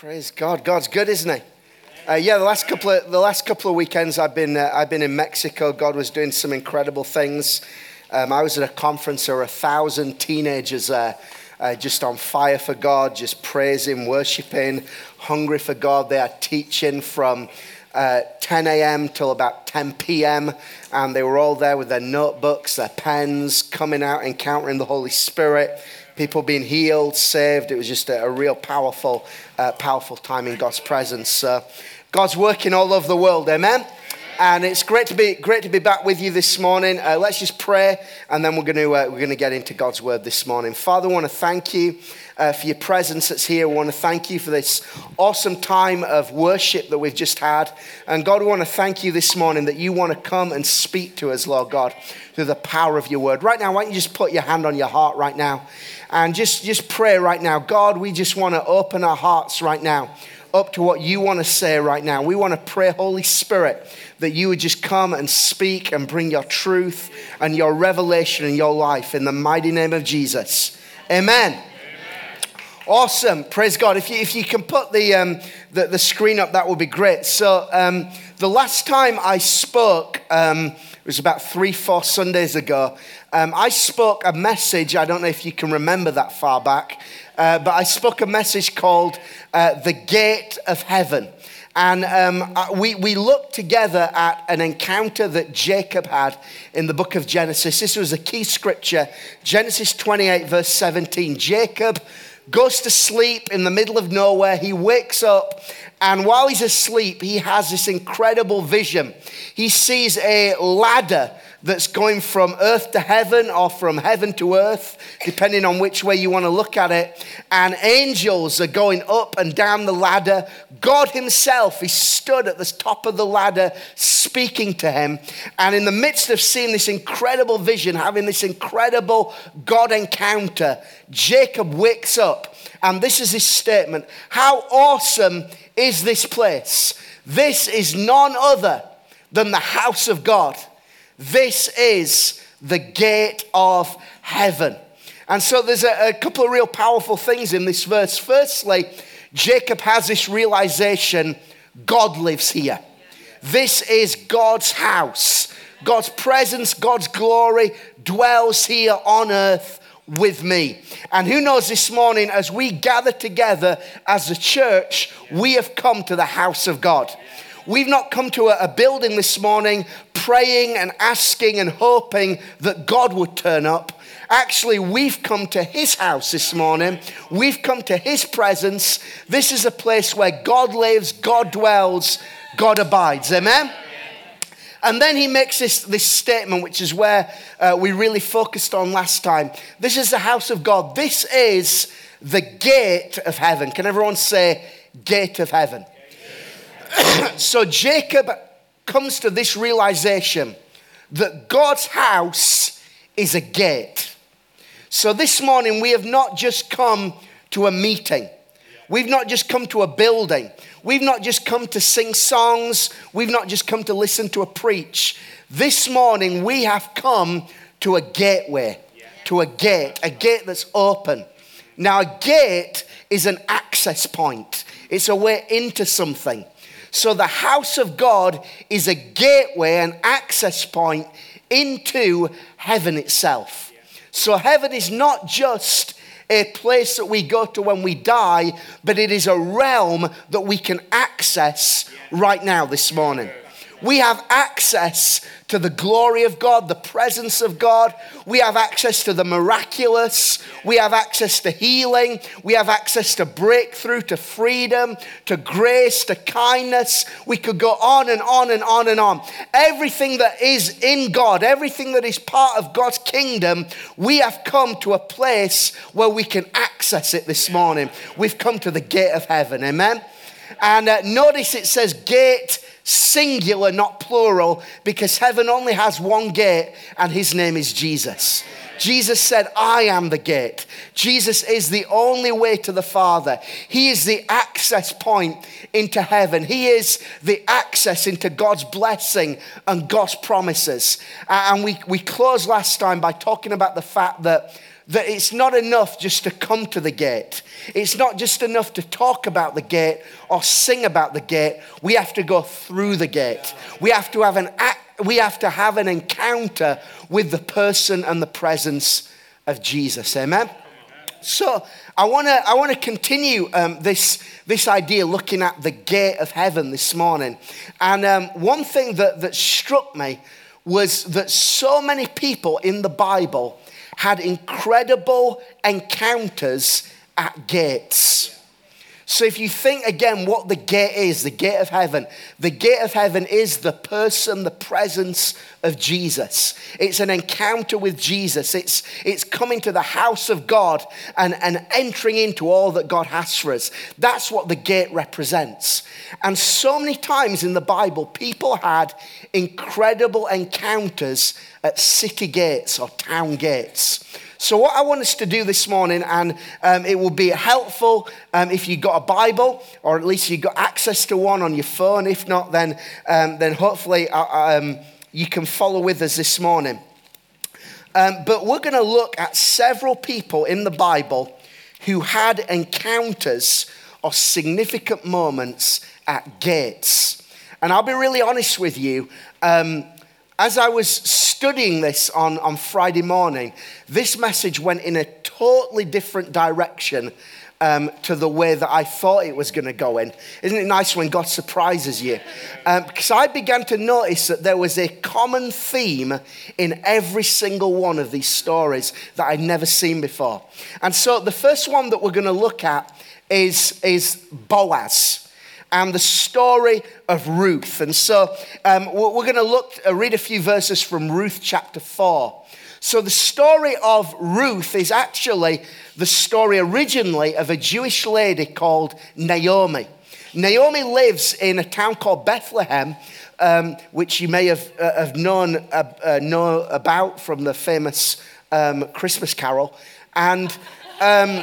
Praise God. God's good, isn't He? Uh, yeah, the last couple of the last couple of weekends I've been uh, I've been in Mexico. God was doing some incredible things. Um, I was at a conference. There were a thousand teenagers there, uh, just on fire for God, just praising, worshiping, hungry for God. They are teaching from uh, 10 a.m. till about 10 p.m. And they were all there with their notebooks, their pens, coming out, encountering the Holy Spirit people being healed, saved. It was just a, a real powerful, uh, powerful time in God's presence. Uh, God's working all over the world, amen? And it's great to be great to be back with you this morning. Uh, let's just pray, and then we're going to uh, we're going to get into God's word this morning. Father, I want to thank you uh, for your presence that's here. I want to thank you for this awesome time of worship that we've just had. And God, we want to thank you this morning that you want to come and speak to us, Lord God, through the power of your word. Right now, why don't you just put your hand on your heart right now and just just pray right now. God, we just want to open our hearts right now up to what you want to say right now. We want to pray, Holy Spirit, that you would just come and speak and bring your truth and your revelation in your life in the mighty name of Jesus. Amen. Awesome. Praise God. If you, if you can put the, um, the, the, screen up, that would be great. So, um, the last time I spoke, um, it was about three, four Sundays ago. Um, I spoke a message. I don't know if you can remember that far back. Uh, but I spoke a message called uh, The Gate of Heaven. And um, uh, we, we looked together at an encounter that Jacob had in the book of Genesis. This was a key scripture Genesis 28, verse 17. Jacob goes to sleep in the middle of nowhere. He wakes up, and while he's asleep, he has this incredible vision. He sees a ladder that's going from earth to heaven or from heaven to earth, depending on which way you want to look at it. And angels are going up and down the ladder. God Himself is stood at the top of the ladder speaking to him. And in the midst of seeing this incredible vision, having this incredible God encounter, Jacob wakes up. And this is his statement How awesome is this place? This is none other than the house of God. This is the gate of heaven. And so there's a, a, couple of real powerful things in this verse. Firstly, Jacob has this realization God lives here. This is God's house. God's presence, God's glory dwells here on earth with me. And who knows this morning, as we gather together as a church, we have come to the house of God. We've not come to a, a building this morning praying and asking and hoping that God would turn up. Actually, we've come to his house this morning. We've come to his presence. This is a place where God lives, God dwells, God abides. Amen? And then he makes this, this statement, which is where uh, we really focused on last time. This is the house of God. This is the gate of heaven. Can everyone say, gate of heaven? so Jacob comes to this realization that God's house is a gate. So this morning, we have not just come to a meeting, we've not just come to a building, we've not just come to sing songs, we've not just come to listen to a preach. This morning, we have come to a gateway, to a gate, a gate that's open. Now, a gate is an access point, it's a way into something. So the house of God is a gateway, an access point into heaven itself. So heaven is not just a place that we go to when we die, but it is a realm that we can access right now this morning. We have access to the glory of God, the presence of God. We have access to the miraculous. We have access to healing. We have access to breakthrough, to freedom, to grace, to kindness. We could go on and on and on and on. Everything that is in God, everything that is part of God's kingdom, we have come to a place where we can access it this morning. We've come to the gate of heaven. Amen. And uh, notice it says gate singular, not plural, because heaven only has one gate, and his name is Jesus. Jesus said, I am the gate. Jesus is the only way to the Father. He is the access point into heaven. He is the access into God's blessing and God's promises. And we, we closed last time by talking about the fact that that it's not enough just to come to the gate. It's not just enough to talk about the gate or sing about the gate. We have to go through the gate. We have to have an we have to have an encounter with the person and the presence of Jesus. Amen. So I want to I want to continue um, this this idea looking at the gate of heaven this morning, and um, one thing that that struck me was that so many people in the Bible had incredible encounters at gates. So, if you think again what the gate is, the gate of heaven, the gate of heaven is the person, the presence of Jesus. It's an encounter with Jesus. It's, it's coming to the house of God and, and entering into all that God has for us. That's what the gate represents. And so many times in the Bible, people had incredible encounters at city gates or town gates. So, what I want us to do this morning, and um, it will be helpful um, if you've got a Bible, or at least you've got access to one on your phone. If not, then, um, then hopefully uh, um, you can follow with us this morning. Um, but we're going to look at several people in the Bible who had encounters or significant moments at gates. And I'll be really honest with you. Um, as I was studying this on, on Friday morning, this message went in a totally different direction um, to the way that I thought it was going to go in. Isn't it nice when God surprises you? Um, because I began to notice that there was a common theme in every single one of these stories that I'd never seen before. And so the first one that we're going to look at is, is Boaz and the story of Ruth. And so um, we're going to look, uh, read a few verses from Ruth chapter 4. So the story of Ruth is actually the story originally of a Jewish lady called Naomi. Naomi lives in a town called Bethlehem, um, which you may have, uh, have known, uh, uh, know about from the famous um, Christmas carol. And um,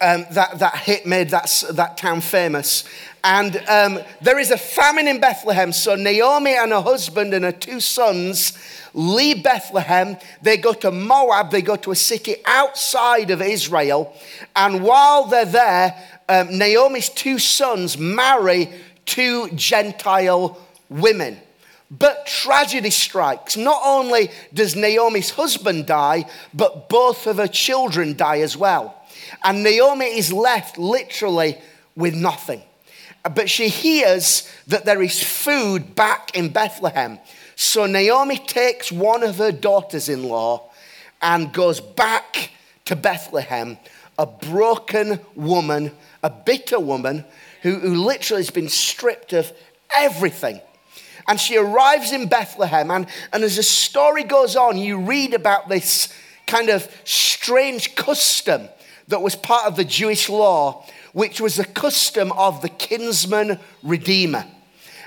um, that, that hit made that, that town famous. And um, there is a famine in Bethlehem. So Naomi and her husband and her two sons leave Bethlehem. They go to Moab. They go to a city outside of Israel. And while they're there, um, Naomi's two sons marry two Gentile women. But tragedy strikes. Not only does Naomi's husband die, but both of her children die as well. And Naomi is left literally with nothing. But she hears that there is food back in Bethlehem. So Naomi takes one of her daughters in law and goes back to Bethlehem, a broken woman, a bitter woman who, who literally has been stripped of everything. And she arrives in Bethlehem, and, and as the story goes on, you read about this kind of strange custom that was part of the Jewish law, which was the custom of the kinsman redeemer.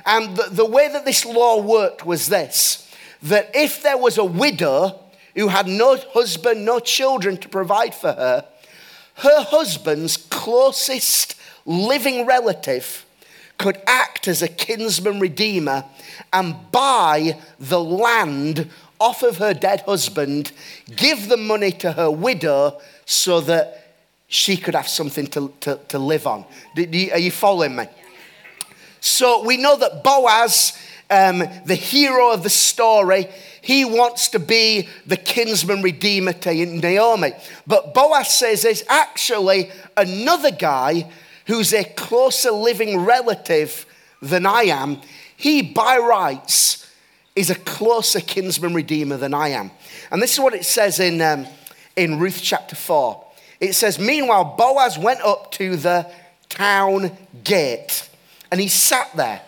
And the, the way that this law worked was this that if there was a widow who had no husband, no children to provide for her, her husband's closest living relative could act as a kinsman redeemer and buy the land off of her dead husband, give the money to her widow so that she could have something to, to, to live on. You, are you following me? So we know that Boaz, um, the hero of the story, he wants to be the kinsman redeemer to Naomi. But Boaz says there's actually another guy who's a closer living relative than I am. He, by rights, is a closer kinsman redeemer than I am. And this is what it says in, um, in Ruth chapter 4. It says, Meanwhile, Boaz went up to the town gate and he sat there.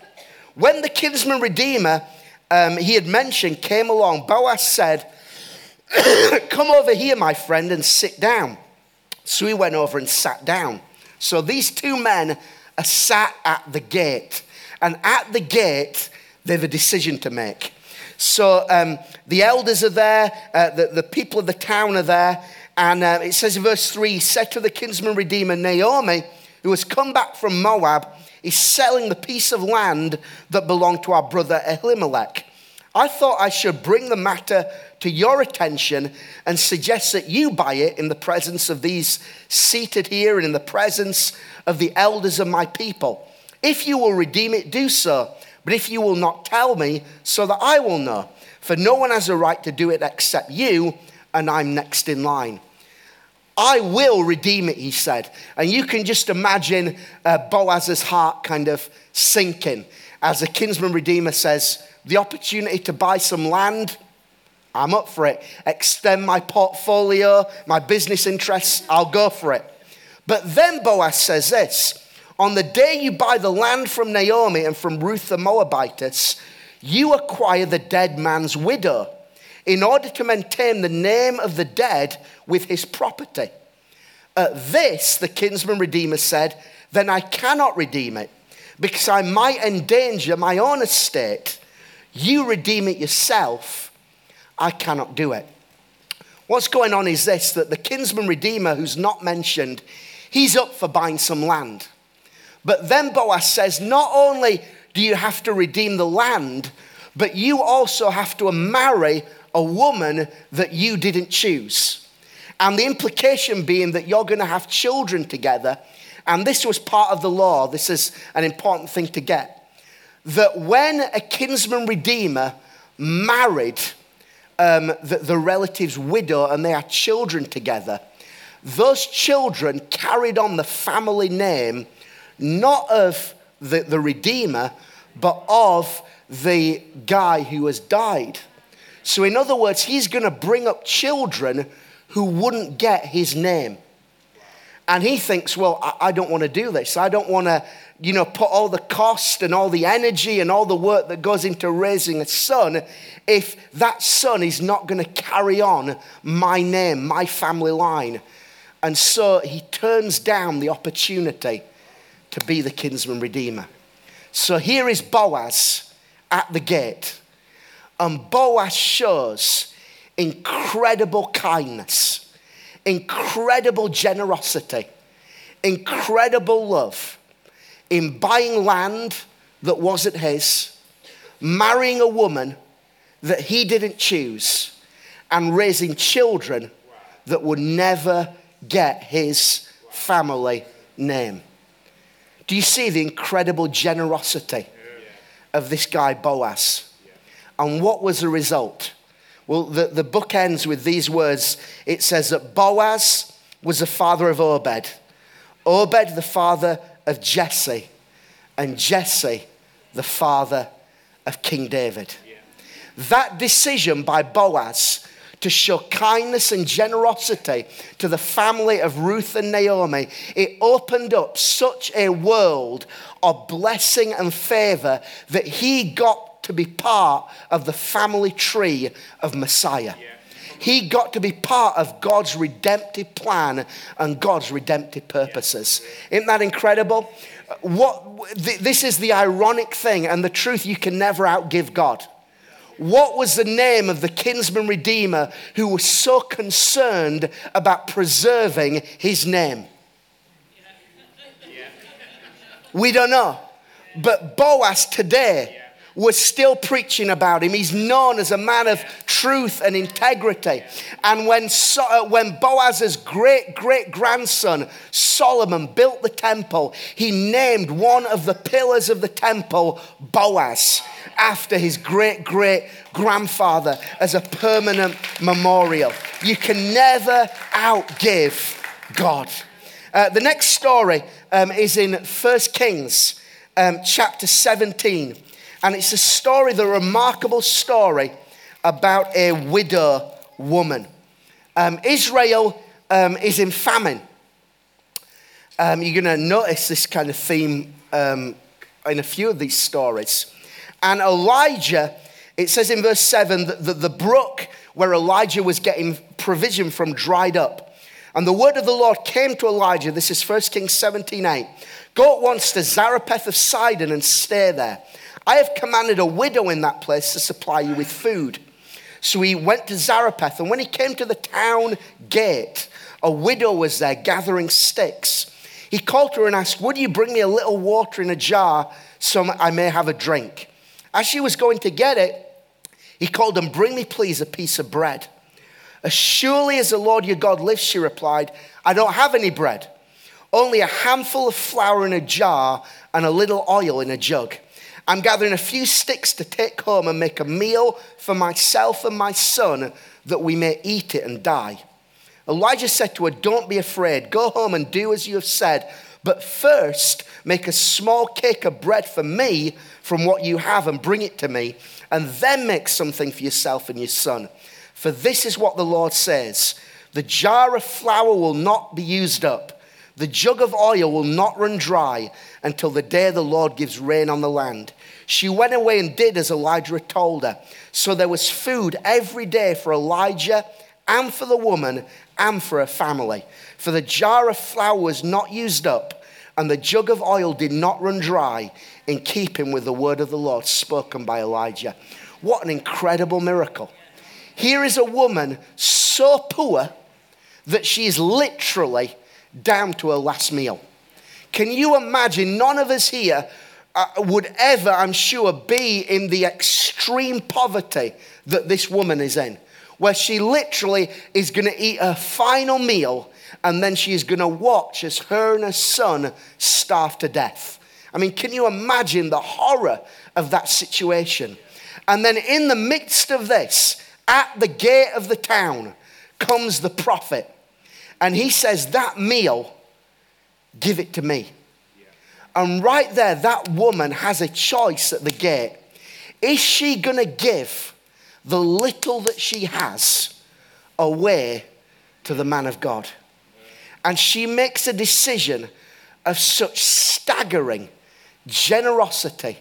When the kinsman redeemer um, he had mentioned came along, Boaz said, Come over here, my friend, and sit down. So he went over and sat down. So these two men are sat at the gate. And at the gate, they have a decision to make. So um, the elders are there, uh, the, the people of the town are there, and uh, it says in verse 3 said to the kinsman redeemer Naomi, who has come back from Moab, is selling the piece of land that belonged to our brother Elimelech. I thought I should bring the matter to your attention and suggest that you buy it in the presence of these seated here and in the presence of the elders of my people. If you will redeem it, do so. But if you will not tell me, so that I will know. For no one has a right to do it except you, and I'm next in line. I will redeem it, he said. And you can just imagine uh, Boaz's heart kind of sinking as the kinsman redeemer says, The opportunity to buy some land, I'm up for it. Extend my portfolio, my business interests, I'll go for it. But then Boaz says this On the day you buy the land from Naomi and from Ruth the Moabitess, you acquire the dead man's widow in order to maintain the name of the dead with his property. At this, the kinsman redeemer said, Then I cannot redeem it, because I might endanger my own estate. You redeem it yourself. I cannot do it. What's going on is this that the kinsman redeemer, who's not mentioned, he's up for buying some land. But then Boaz says, Not only do you have to redeem the land, but you also have to marry a woman that you didn't choose. And the implication being that you're going to have children together. And this was part of the law. This is an important thing to get. That when a kinsman redeemer married um, the, the relative's widow and they had children together, those children carried on the family name not of the, the redeemer, but of the guy who has died. So, in other words, he's going to bring up children who wouldn't get his name. And he thinks, well, I, don't want to do this. I don't want to, you know, put all the cost and all the energy and all the work that goes into raising a son if that son is not going to carry on my name, my family line. And so he turns down the opportunity to be the kinsman redeemer. So here is Boaz at the gate. And Boaz shows incredible kindness, incredible generosity, incredible love in buying land that wasn't his, marrying a woman that he didn't choose, and raising children that would never get his family name. Do you see the incredible generosity of this guy, Boaz? And what was the result? Well, the, the book ends with these words. It says that Boaz was the father of Obed, Obed, the father of Jesse, and Jesse, the father of King David. That decision by Boaz to show kindness and generosity to the family of Ruth and Naomi, it opened up such a world of blessing and favor that he got to be part of the family tree of Messiah. He got to be part of God's redemptive plan and God's redemptive purposes. Isn't that incredible? What, this is the ironic thing and the truth you can never outgive God. What was the name of the kinsman redeemer who was so concerned about preserving his name? We don't know. But Boaz today was still preaching about him. He's known as a man of truth and integrity. And when, so, uh, when Boaz's great great grandson Solomon built the temple, he named one of the pillars of the temple Boaz after his great great grandfather as a permanent memorial. You can never outgive God. Uh, the next story um, is in 1 Kings um, chapter 17. And it's a story, the remarkable story about a widow woman. Um, Israel um, is in famine. Um, you're going to notice this kind of theme um, in a few of these stories. And Elijah, it says in verse 7 that the, the brook where Elijah was getting provision from dried up. And the word of the Lord came to Elijah. This is 1 Kings 17 8. Go at once to Zarephath of Sidon and stay there. I have commanded a widow in that place to supply you with food. So he went to Zarephath, and when he came to the town gate, a widow was there gathering sticks. He called her and asked, Would you bring me a little water in a jar so I may have a drink? As she was going to get it, He called them, Bring me, please, a piece of bread. As surely as the Lord your God lives, she replied, I don't have any bread, only a handful of flour in a jar and a little oil in a jug. I'm gathering a few sticks to take home and make a meal for myself and my son that we may eat it and die. Elijah said to her, Don't be afraid. Go home and do as you have said. But first, make a small cake of bread for me from what you have and bring it to me. And then make something for yourself and your son. For this is what the Lord says The jar of flour will not be used up, the jug of oil will not run dry until the day the Lord gives rain on the land. She went away and did as Elijah had told her. So there was food every day for Elijah and for the woman and for her family. For the jar of flour was not used up, and the jug of oil did not run dry, in keeping with the word of the Lord spoken by Elijah. What an incredible miracle! Here is a woman so poor that she is literally down to her last meal. Can you imagine? None of us here would ever, I'm sure, be in the extreme poverty that this woman is in, where she literally is going to eat her final meal and then she is going to watch as her and her son starve to death. I mean, can you imagine the horror of that situation? And then, in the midst of this, at the gate of the town comes the prophet, and he says, That meal, give it to me. And right there, that woman has a choice at the gate. Is she going to give the little that she has away to the man of God? And she makes a decision of such staggering generosity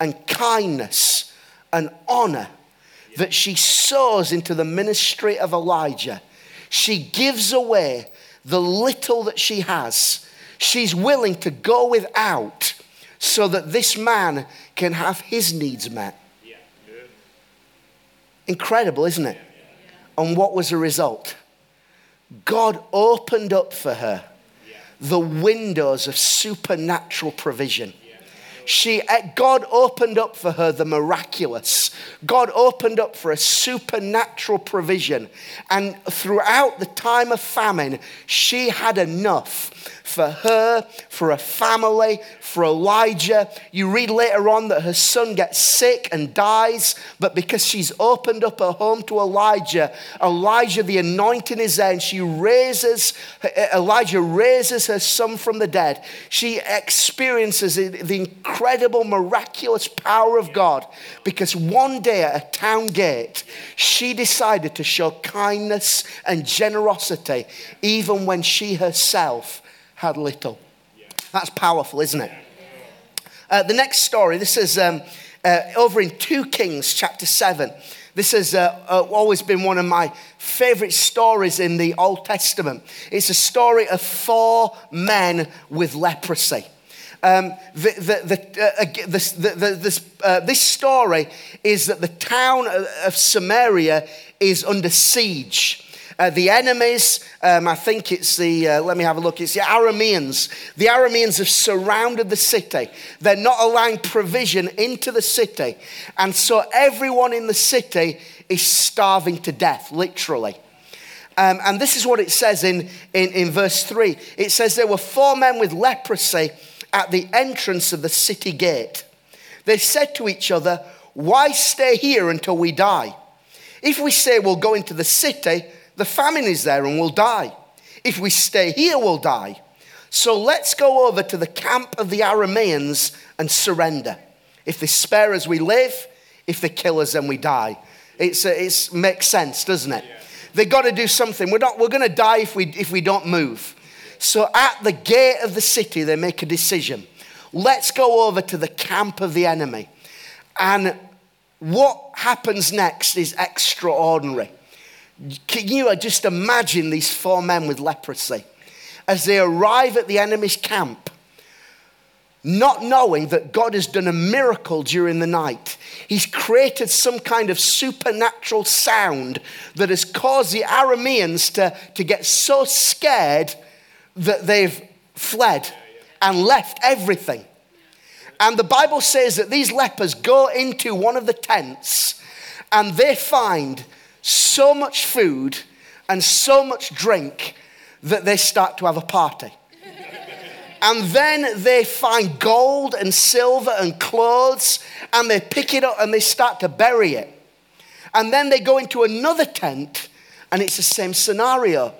and kindness and honor that she sows into the ministry of Elijah. She gives away the little that she has. She's willing to go without so that this man can have his needs met. Incredible, isn't it? And what was the result? God opened up for her the windows of supernatural provision she, eh, God opened up for her the miraculous. God opened up for a supernatural provision. And throughout the time of famine, she had enough for her, for a family, for Elijah. You read later on that her son gets sick and dies, but because she's opened up her home to Elijah, Elijah, the anointing is there, and she raises, Elijah raises her son from the dead. She experiences the incredible, miraculous power of God because one day at a town gate, she decided to show kindness and generosity even when she herself had little. That's powerful, isn't it? Uh, the next story, this is um, uh, over in 2 Kings chapter 7. This has uh, uh, always been one of my favorite stories in the Old Testament. It's a story of four men with leprosy. This, this story is that the town of Samaria is under siege. Uh, the enemies, um, I think it's the, uh, let me have a look, it's the Arameans. The Arameans have surrounded the city. They're not allowing provision into the city. And so everyone in the city is starving to death, literally. Um, and this is what it says in, in, in verse 3 it says, There were four men with leprosy at the entrance of the city gate. They said to each other, Why stay here until we die? If we say we'll go into the city, the famine is there and we'll die. If we stay here, we'll die. So let's go over to the camp of the Arameans and surrender. If they spare us, we live. If they kill us, then we die. It's, uh, it makes sense, doesn't it? Yeah. They've got to do something. We're, not, we're going to die if we, if we don't move. So at the gate of the city, they make a decision. Let's go over to the camp of the enemy. And what happens next is extraordinary. Can you uh, just imagine these four men with leprosy as they arrive at the enemy's camp, not knowing that God has done a miracle during the night? He's created some kind of supernatural sound that has caused the Arameans to, to get so scared that they've fled and left everything. And the Bible says that these lepers go into one of the tents and they find so much food and so much drink that they start to have a party. And then they find gold and silver and clothes and they pick it up and they start to bury it. And then they go into another tent and it's the same scenario.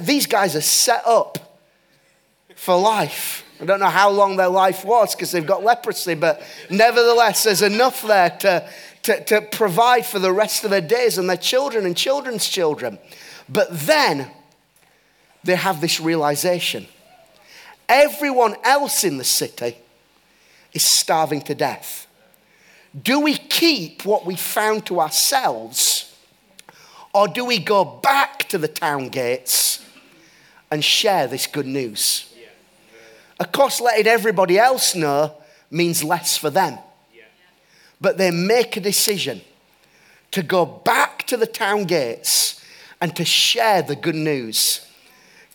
These guys are set up for life. I don't know how long their life was because they've got leprosy, but nevertheless, there's enough there to, to, to provide for the rest of their days and their children and children's children. But then they have this realization everyone else in the city is starving to death. Do we keep what we found to ourselves, or do we go back to the town gates and share this good news? Of course, letting everybody else know means less for them. But they make a decision to go back to the town gates and to share the good news.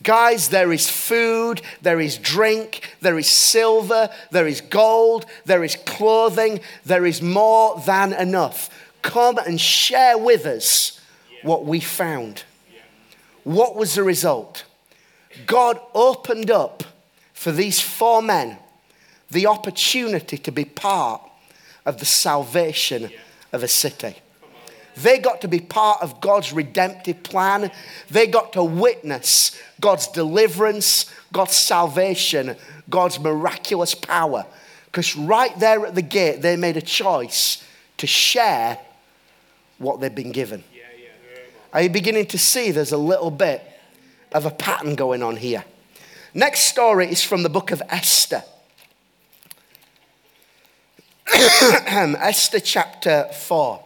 Guys, there is food, there is drink, there is silver, there is gold, there is clothing, there is more than enough. Come and share with us what we found. What was the result? God opened up for these four men the opportunity to be part of the salvation of a city. They got to be part of God's redemptive plan. They got to witness God's deliverance, God's salvation, God's miraculous power. Because right there at the gate, they made a choice to share what they've been given. Are you beginning to see there's a little bit of a pattern going on here? Next story is from the book of Esther. Esther chapter 4.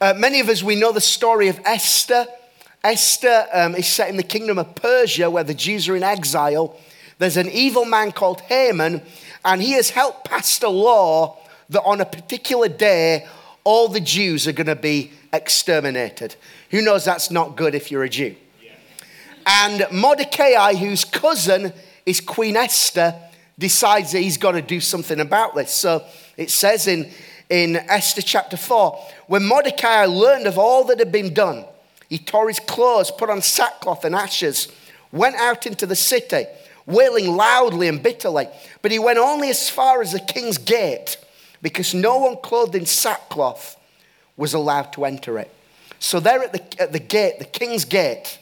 Uh, many of us, we know the story of Esther. Esther um, is set in the kingdom of Persia where the Jews are in exile. There's an evil man called Haman, and he has helped pass a law that on a particular day, all the Jews are going to be exterminated. Who knows that's not good if you're a Jew? Yeah. And Mordecai, whose cousin is Queen Esther, decides that he's got to do something about this. So it says in in Esther chapter 4. When Mordecai learned of all that had been done, he tore his clothes, put on sackcloth and ashes, went out into the city, wailing loudly and bitterly. But he went only as far as the king's gate, because no one clothed in sackcloth was allowed to enter it. So there at the, at the gate, the king's gate,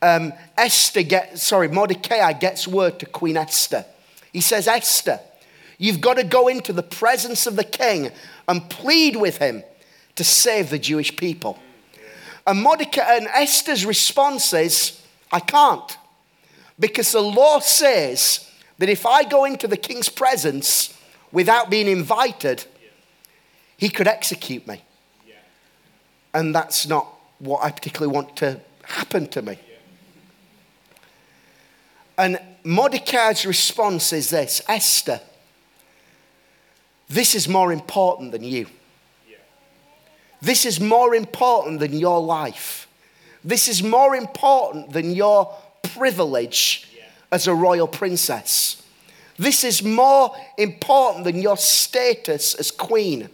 um, Esther gets, sorry, Mordecai gets word to Queen Esther. He says, Esther, You've got to go into the presence of the king and plead with him to save the Jewish people. And Mordecai and Esther's response is, I can't. Because the law says that if I go into the king's presence without being invited, he could execute me. And that's not what I particularly want to happen to me. And Mordecai's response is this Esther, this is more important than you. This is more important than your life. This is more important than your privilege as a royal princess. This is more important than your status as queen.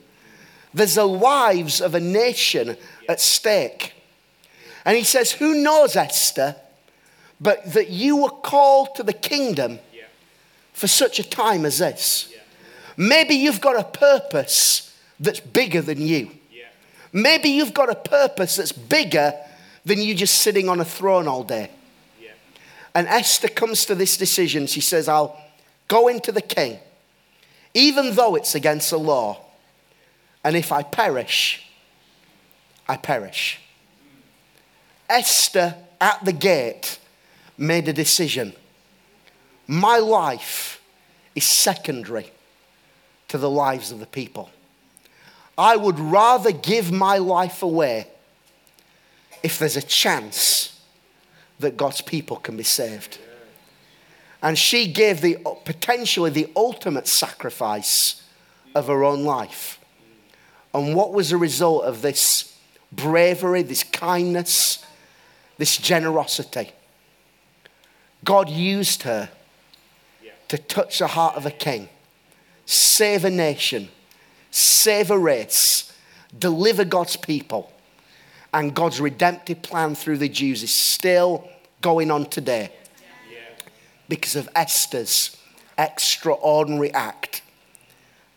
There's the lives of a nation at stake. And he says, Who knows, Esther, but that you were called to the kingdom for such a time as this? Maybe you've got a purpose that's bigger than you. Maybe you've got a purpose that's bigger than you just sitting on a throne all day. And Esther comes to this decision. She says, I'll go into the king, even though it's against the law. And if I perish, I perish. Hmm. Esther at the gate made a decision. My life is secondary to the lives of the people. I would rather give my life away if there's a chance that God's people can be saved. And she gave the potentially the ultimate sacrifice of her own life. And what was the result of this bravery, this kindness, this generosity? God used her to touch the heart of a king save a nation, save a race, deliver God's people. And God's redemptive plan through the Jews is still going on today because of Esther's extraordinary act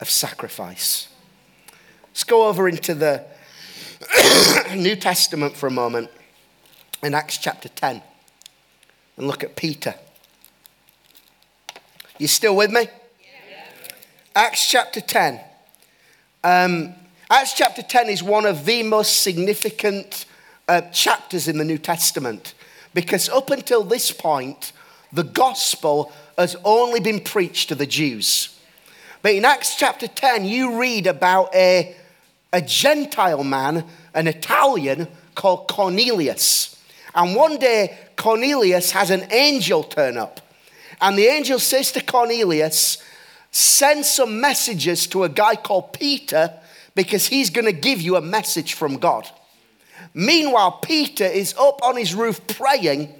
of sacrifice. Let's go over into the New Testament for a moment in Acts chapter 10 and look at Peter. You still with me? Yeah. Acts chapter 10. Um, Acts chapter 10 is one of the most significant uh, chapters in the New Testament because up until this point, the gospel has only been preached to the Jews. But in Acts chapter 10, you read about a, a Gentile man, an Italian called Cornelius. And one day, Cornelius has an angel turn up. And the angel says to Cornelius, Send some messages to a guy called Peter because he's going to give you a message from God. Meanwhile, Peter is up on his roof praying,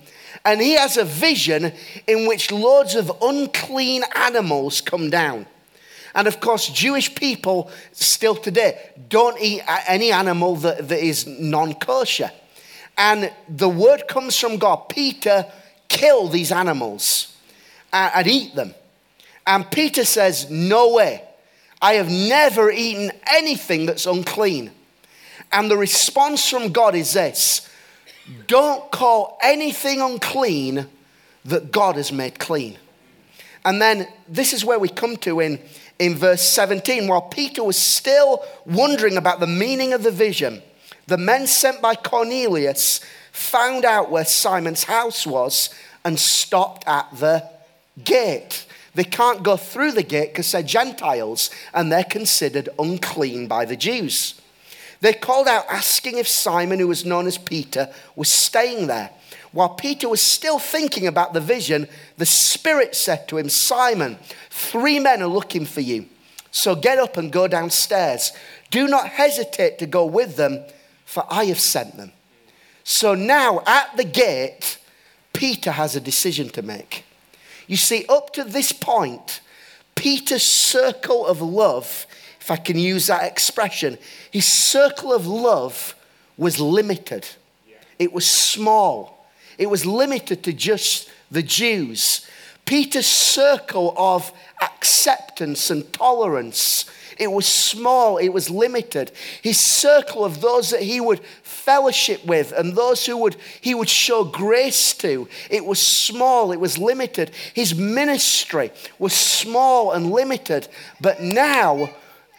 and he has a vision in which loads of unclean animals come down. And of course, Jewish people still today don't eat any animal that, that is non kosher. And the word comes from God Peter, kill these animals and, and eat them. And Peter says, No way. I have never eaten anything that's unclean. And the response from God is this don't call anything unclean that God has made clean. And then this is where we come to in, in verse 17. While Peter was still wondering about the meaning of the vision, the men sent by Cornelius found out where Simon's house was and stopped at the gate. They can't go through the gate because they're Gentiles and they're considered unclean by the Jews. They called out asking if Simon, who was known as Peter, was staying there. While Peter was still thinking about the vision, the Spirit said to him, Simon, three men are looking for you. So get up and go downstairs. Do not hesitate to go with them, for I have sent them. So now at the gate, Peter has a decision to make. You see, up to this point, Peter's circle of love if I can use that expression, his circle of love was limited. It was small. It was limited to just the Jews. Peter's circle of acceptance and tolerance it was small, it was limited. His circle of those that he would fellowship with and those who would he would show grace to, it was small, it was limited. His ministry was small and limited. But now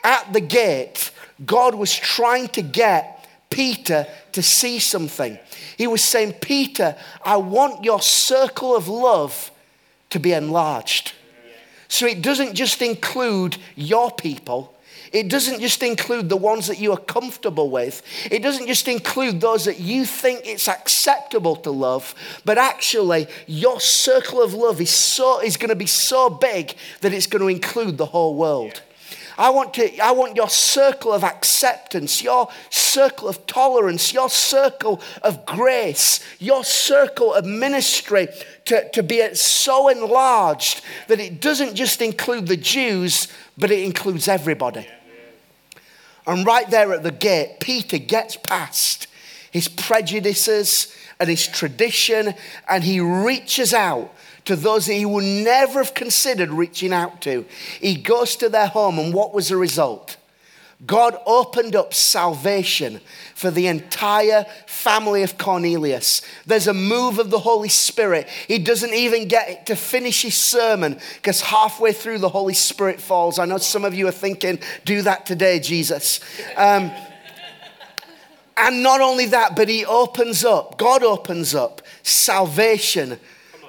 at the gate, God was trying to get Peter to see something. He was saying, Peter, I want your circle of love to be enlarged. So it doesn't just include your people. It doesn't just include the ones that you are comfortable with. It doesn't just include those that you think it's acceptable to love, but actually your circle of love is so is going to be so big that it's going to include the whole world. I want, to, I want your circle of acceptance, your circle of tolerance, your circle of grace, your circle of ministry to, to be so enlarged that it doesn't just include the Jews, but it includes everybody. And right there at the gate, Peter gets past his prejudices and his tradition, and he reaches out to those that he would never have considered reaching out to. He goes to their home, and what was the result? God opened up salvation for the entire family of Cornelius. There's a move of the Holy Spirit. He doesn't even get to finish his sermon because halfway through the Holy Spirit falls. I know some of you are thinking, do that today, Jesus. Um, and not only that, but he opens up, God opens up salvation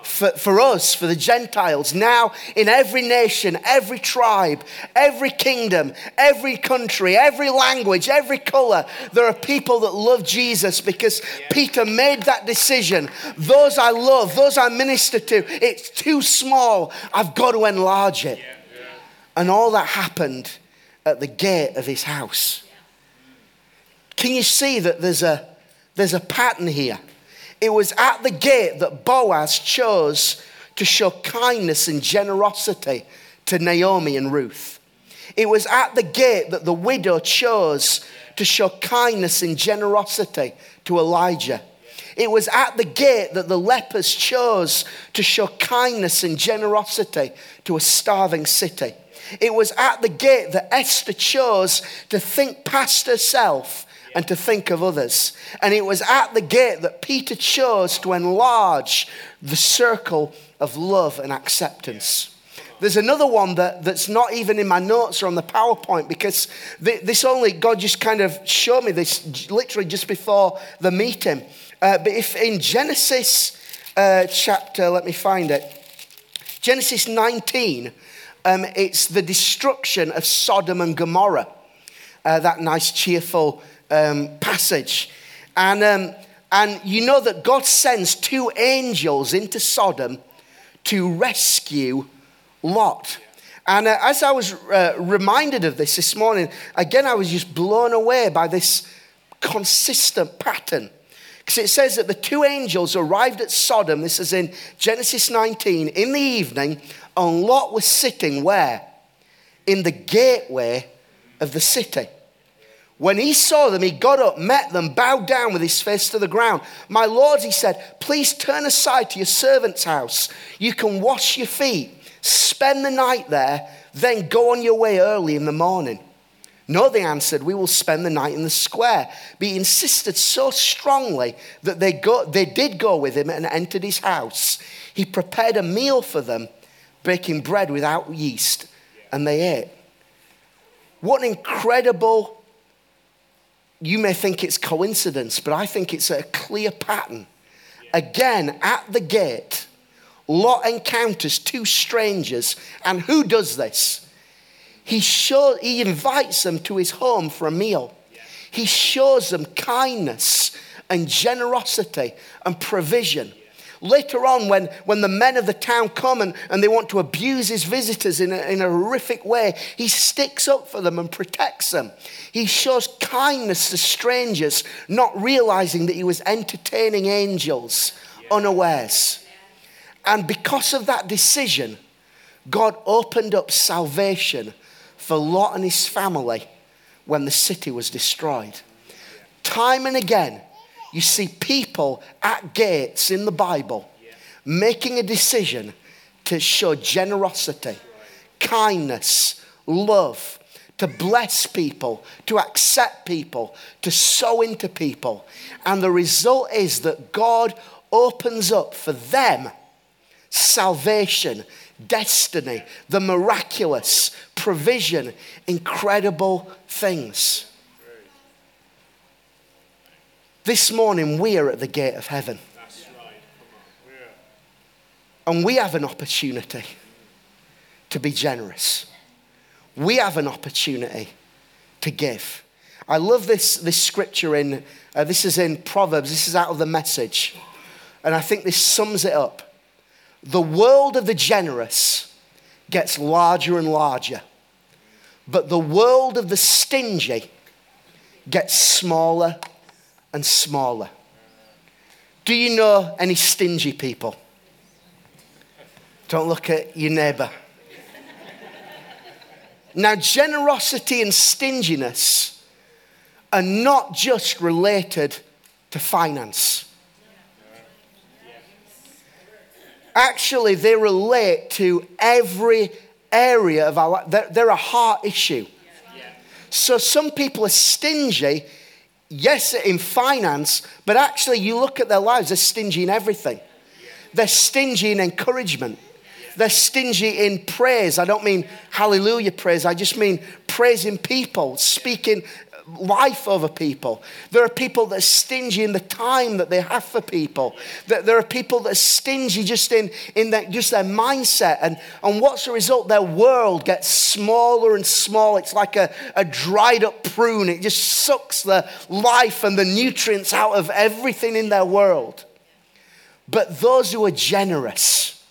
for, for us, for the Gentiles, now in every nation, every tribe, every kingdom, every country, every language, every color, there are people that love Jesus because yeah. Peter made that decision. Those I love, those I minister to, it's too small. I've got to enlarge it. Yeah. Yeah. And all that happened at the gate of his house. Can you see that there's a, there's a pattern here? It was at the gate that Boaz chose to show kindness and generosity to Naomi and Ruth. It was at the gate that the widow chose to show kindness and generosity to Elijah. It was at the gate that the lepers chose to show kindness and generosity to a starving city. It was at the gate that Esther chose to think past herself and to think of others. And it was at the gate that Peter chose to enlarge the circle of love and acceptance. There's another one that, that's not even in my notes or on the PowerPoint because this only, God just kind of showed me this literally just before the meeting. Uh, but if in Genesis uh, chapter, let me find it, Genesis 19, um, it's the destruction of Sodom and Gomorrah. Uh, that nice, cheerful um, passage. And, um, and you know that God sends two angels into Sodom to rescue Lot. And uh, as I was uh, reminded of this this morning, again, I was just blown away by this consistent pattern. Because it says that the two angels arrived at Sodom, this is in Genesis 19, in the evening, and Lot was sitting where? In the gateway of the city. When he saw them, he got up, met them, bowed down with his face to the ground. My lords, he said, please turn aside to your servant's house. You can wash your feet, spend the night there, then go on your way early in the morning. No, they answered, we will spend the night in the square. But he insisted so strongly that they, go, they did go with him and entered his house. He prepared a meal for them, baking bread without yeast, and they ate. What an incredible, you may think it's coincidence, but I think it's a clear pattern. Again, at the gate, Lot encounters two strangers, and who does this? He, show, he invites them to his home for a meal. He shows them kindness and generosity and provision. Later on, when, when the men of the town come and, and they want to abuse his visitors in a, in a horrific way, he sticks up for them and protects them. He shows kindness to strangers, not realizing that he was entertaining angels unawares. And because of that decision, God opened up salvation for Lot and his family when the city was destroyed. Time and again, you see people at gates in the Bible making a decision to show generosity, kindness, love, to bless people, to accept people, to sow into people. And the result is that God opens up for them salvation destiny, the miraculous, provision, incredible things. This morning, we are at the gate of heaven. And we have an opportunity to be generous. We have an opportunity to give. I love this, this scripture in, uh, this is in Proverbs, this is out of the message. And I think this sums it up the world of the generous gets larger and larger, but the world of the stingy gets smaller and smaller. Do you know any stingy people? Don't look at your neighbor. Now, generosity and stinginess are not just related to finance. actually they relate to every area of our life. They're, they're a heart issue. So some people are stingy, yes, in finance, but actually you look at their lives, they're stingy in everything. They're stingy in encouragement. They're stingy in praise. I don't mean hallelujah praise. I just mean praising people, speaking life over people. There are people that are stingy in the time that they have for people. There are people that are stingy just in, in their, just their mindset. And, and what's the result? Their world gets smaller and smaller. It's like a, a dried up prune. It just sucks the life and the nutrients out of everything in their world. But those who are generous,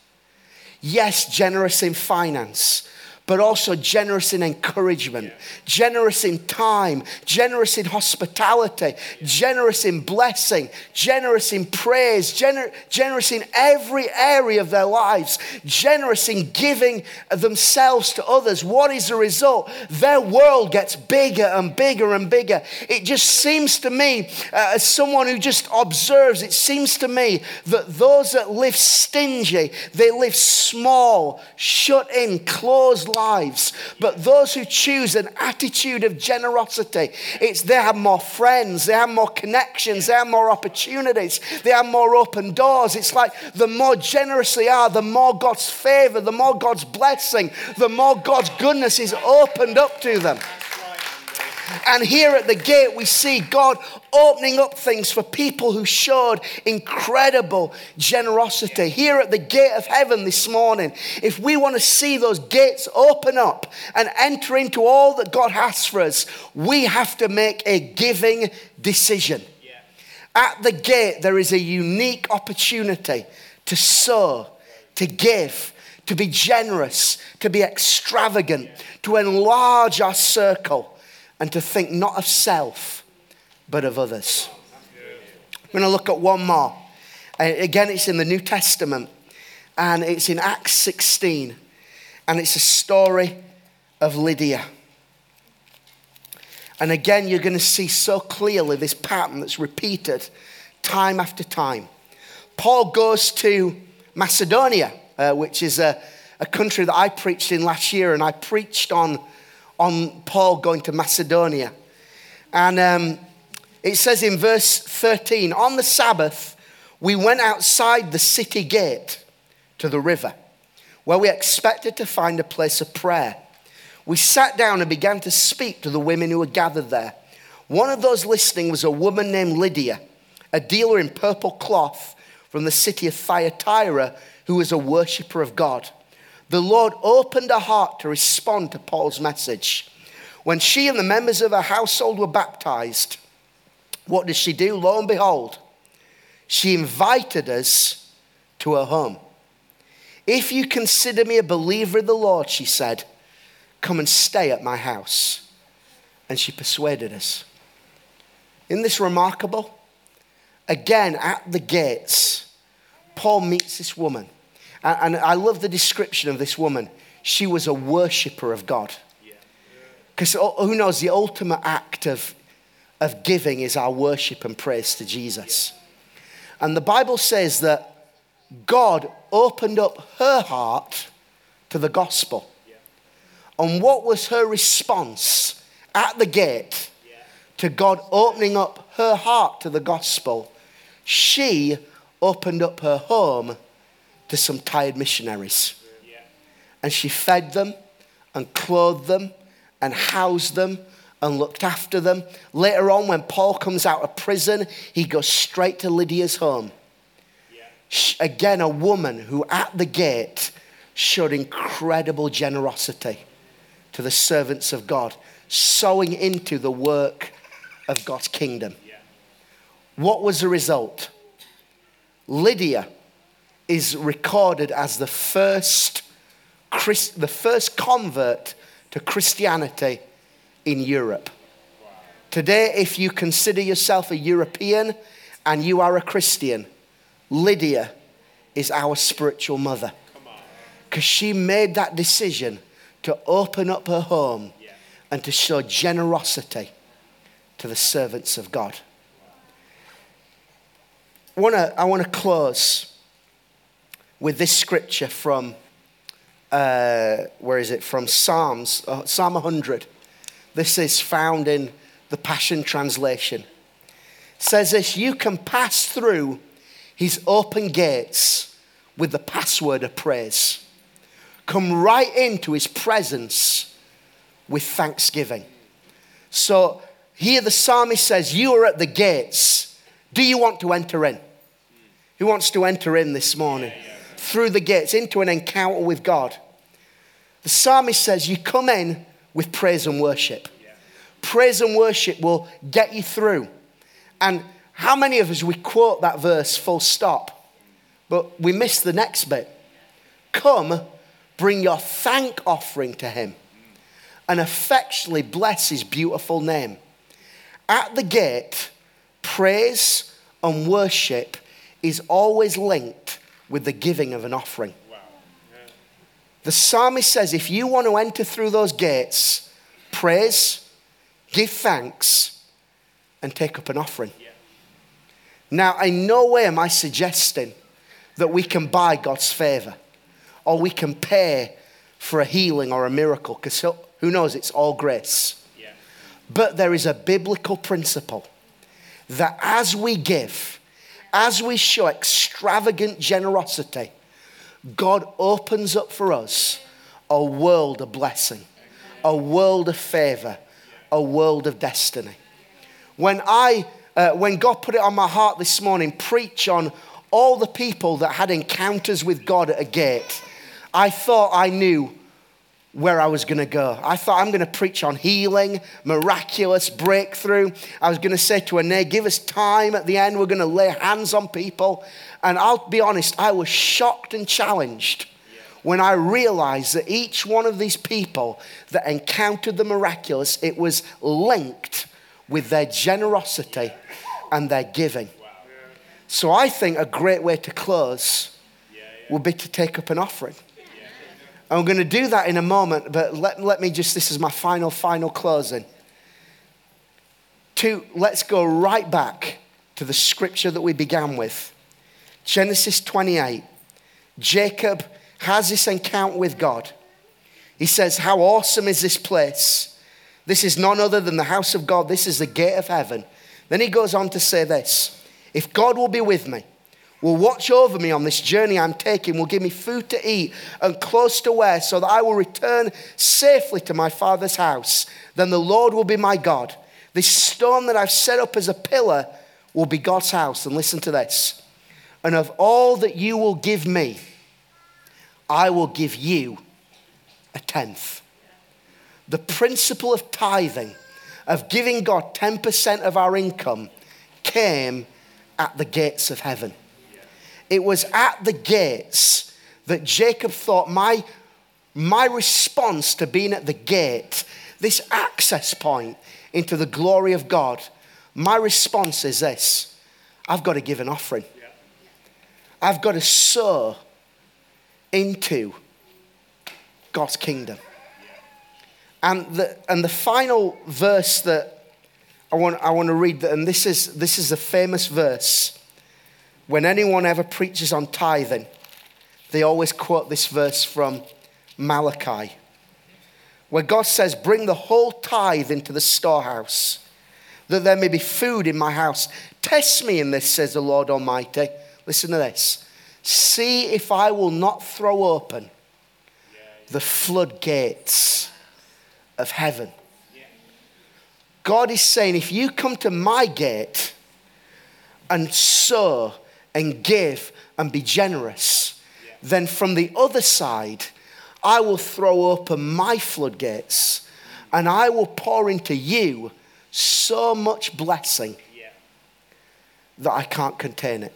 yes, generous in finance, but also generous in encouragement, generous in time, generous in hospitality, generous in blessing, generous in praise, gener- generous in every area of their lives, generous in giving themselves to others. What is the result? Their world gets bigger and bigger and bigger. It just seems to me, uh, as someone who just observes, it seems to me that those that live stingy, they live small, shut in, closed lives. But those who choose an attitude of generosity, it's they have more friends, they have more connections, they have more opportunities, they have more open doors. It's like the more generous they are, the more God's favor, the more God's blessing, the more God's goodness is opened up to them. And here at the gate, we see God opening up things for people who showed incredible generosity. Here at the gate of heaven this morning, if we want to see those gates open up and enter into all that God has for us, we have to make a giving decision. At the gate, there is a unique opportunity to sow, to give, to be generous, to be extravagant, to enlarge our circle and to think not of self, but of others. I'm going to look at one more. Again, it's in the New Testament, and it's in Acts 16, and it's a story of Lydia. And again, you're going to see so clearly this pattern that's repeated time after time. Paul goes to Macedonia, uh, which is a, a country that I preached in last year, and I preached on on Paul going to Macedonia. And um, it says in verse 13 On the Sabbath, we went outside the city gate to the river, where we expected to find a place of prayer. We sat down and began to speak to the women who were gathered there. One of those listening was a woman named Lydia, a dealer in purple cloth from the city of Thyatira, who was a worshiper of God the Lord opened her heart to respond to Paul's message. When she and the members of her household were baptized, what did she do? Lo and behold, she invited us to her home. If you consider me a believer in the Lord, she said, come and stay at my house. And she persuaded us. Isn't this remarkable? Again, at the gates, Paul meets this woman. And I love the description of this woman. She was a worshiper of God. Because who knows, the ultimate act of, of giving is our worship and praise to Jesus. And the Bible says that God opened up her heart to the gospel. And what was her response at the gate to God opening up her heart to the gospel? She opened up her home to some tired missionaries. And she fed them and clothed them and housed them and looked after them. Later on, when Paul comes out of prison, he goes straight to Lydia's home. Again, a woman who at the gate showed incredible generosity to the servants of God, sowing into the work of God's kingdom. What was the result? Lydia is recorded as the first, Christ, the first convert to Christianity in Europe. Today, if you consider yourself a European and you are a Christian, Lydia is our spiritual mother. Because she made that decision to open up her home and to show generosity to the servants of God. Want to I close with this scripture from, uh, where is it? From Psalms, uh, Psalm 100. This is found in the Passion Translation. It says this You can pass through his open gates with the password of praise. Come right into his presence with thanksgiving. So here the psalmist says, You are at the gates. Do you want to enter in? Who wants to enter in this morning? Yeah, yeah through the gates into an encounter with God. The psalmist says, You come in with praise and worship. Yeah. Praise and worship will get you through. And how many of us we quote that verse full stop, but we miss the next bit? Come, bring your thank offering to him and affectionately bless his beautiful name. At the gate, praise and worship is always linked with the giving of an offering. The psalmist says if you want to enter through those gates, praise, give thanks, and take up an offering. Yeah. Now, in no way am I suggesting that we can buy God's favor or we can pay for a healing or a miracle because who knows, it's all grace. Yeah. But there is a biblical principle that as we give, as we show extravagant generosity, God opens up for us a world of blessing, a world of favor, a world of destiny. When I, uh, when God put it on my heart this morning, preach on all the people that had encounters with God at a gate, I thought I knew where I was going to go. I thought I'm going to preach on healing, miraculous breakthrough. I was going to say to Ane, give us time at the end. We're going to lay hands on people. And I'll be honest, I was shocked and challenged when I realized that each one of these people that encountered the miraculous, it was linked with their generosity and their giving. So I think a great way to close would be to take up an offering. I'm going to do that in a moment, but let, let me just, this is my final, final closing. To, let's go right back to the scripture that we began with Genesis 28. Jacob has this encounter with God. He says, How awesome is this place? This is none other than the house of God. This is the gate of heaven. Then he goes on to say this If God will be with me, will watch over me on this journey I'm taking, will give me food to eat and clothes to wear, so that I will return safely to my father's house. Then the Lord will be my God. This stone that I've set up as a pillar will be God's house. And listen to this. And of all that you will give me, I will give you a tenth. The principle of tithing, of giving God 10% of our income, came at the gates of heaven. It was at the gates that Jacob thought my, my response to being at the gate, this access point into the glory of God, my response is this I've got to give an offering. I've got to sow into God's kingdom. And the, and the final verse that I want, I want to read, and this is, this is a famous verse when anyone ever preaches on tithing, they always quote this verse from Malachi, where God says, Bring the whole tithe into the storehouse, that there may be food in my house. Test me in this, says the Lord Almighty. Listen to this. See if I will not throw open the floodgates of heaven. God is saying, if you come to my gate and sow and give and be generous, yeah. then from the other side, I will throw open my floodgates and I will pour into you so much blessing yeah. that I can't contain it.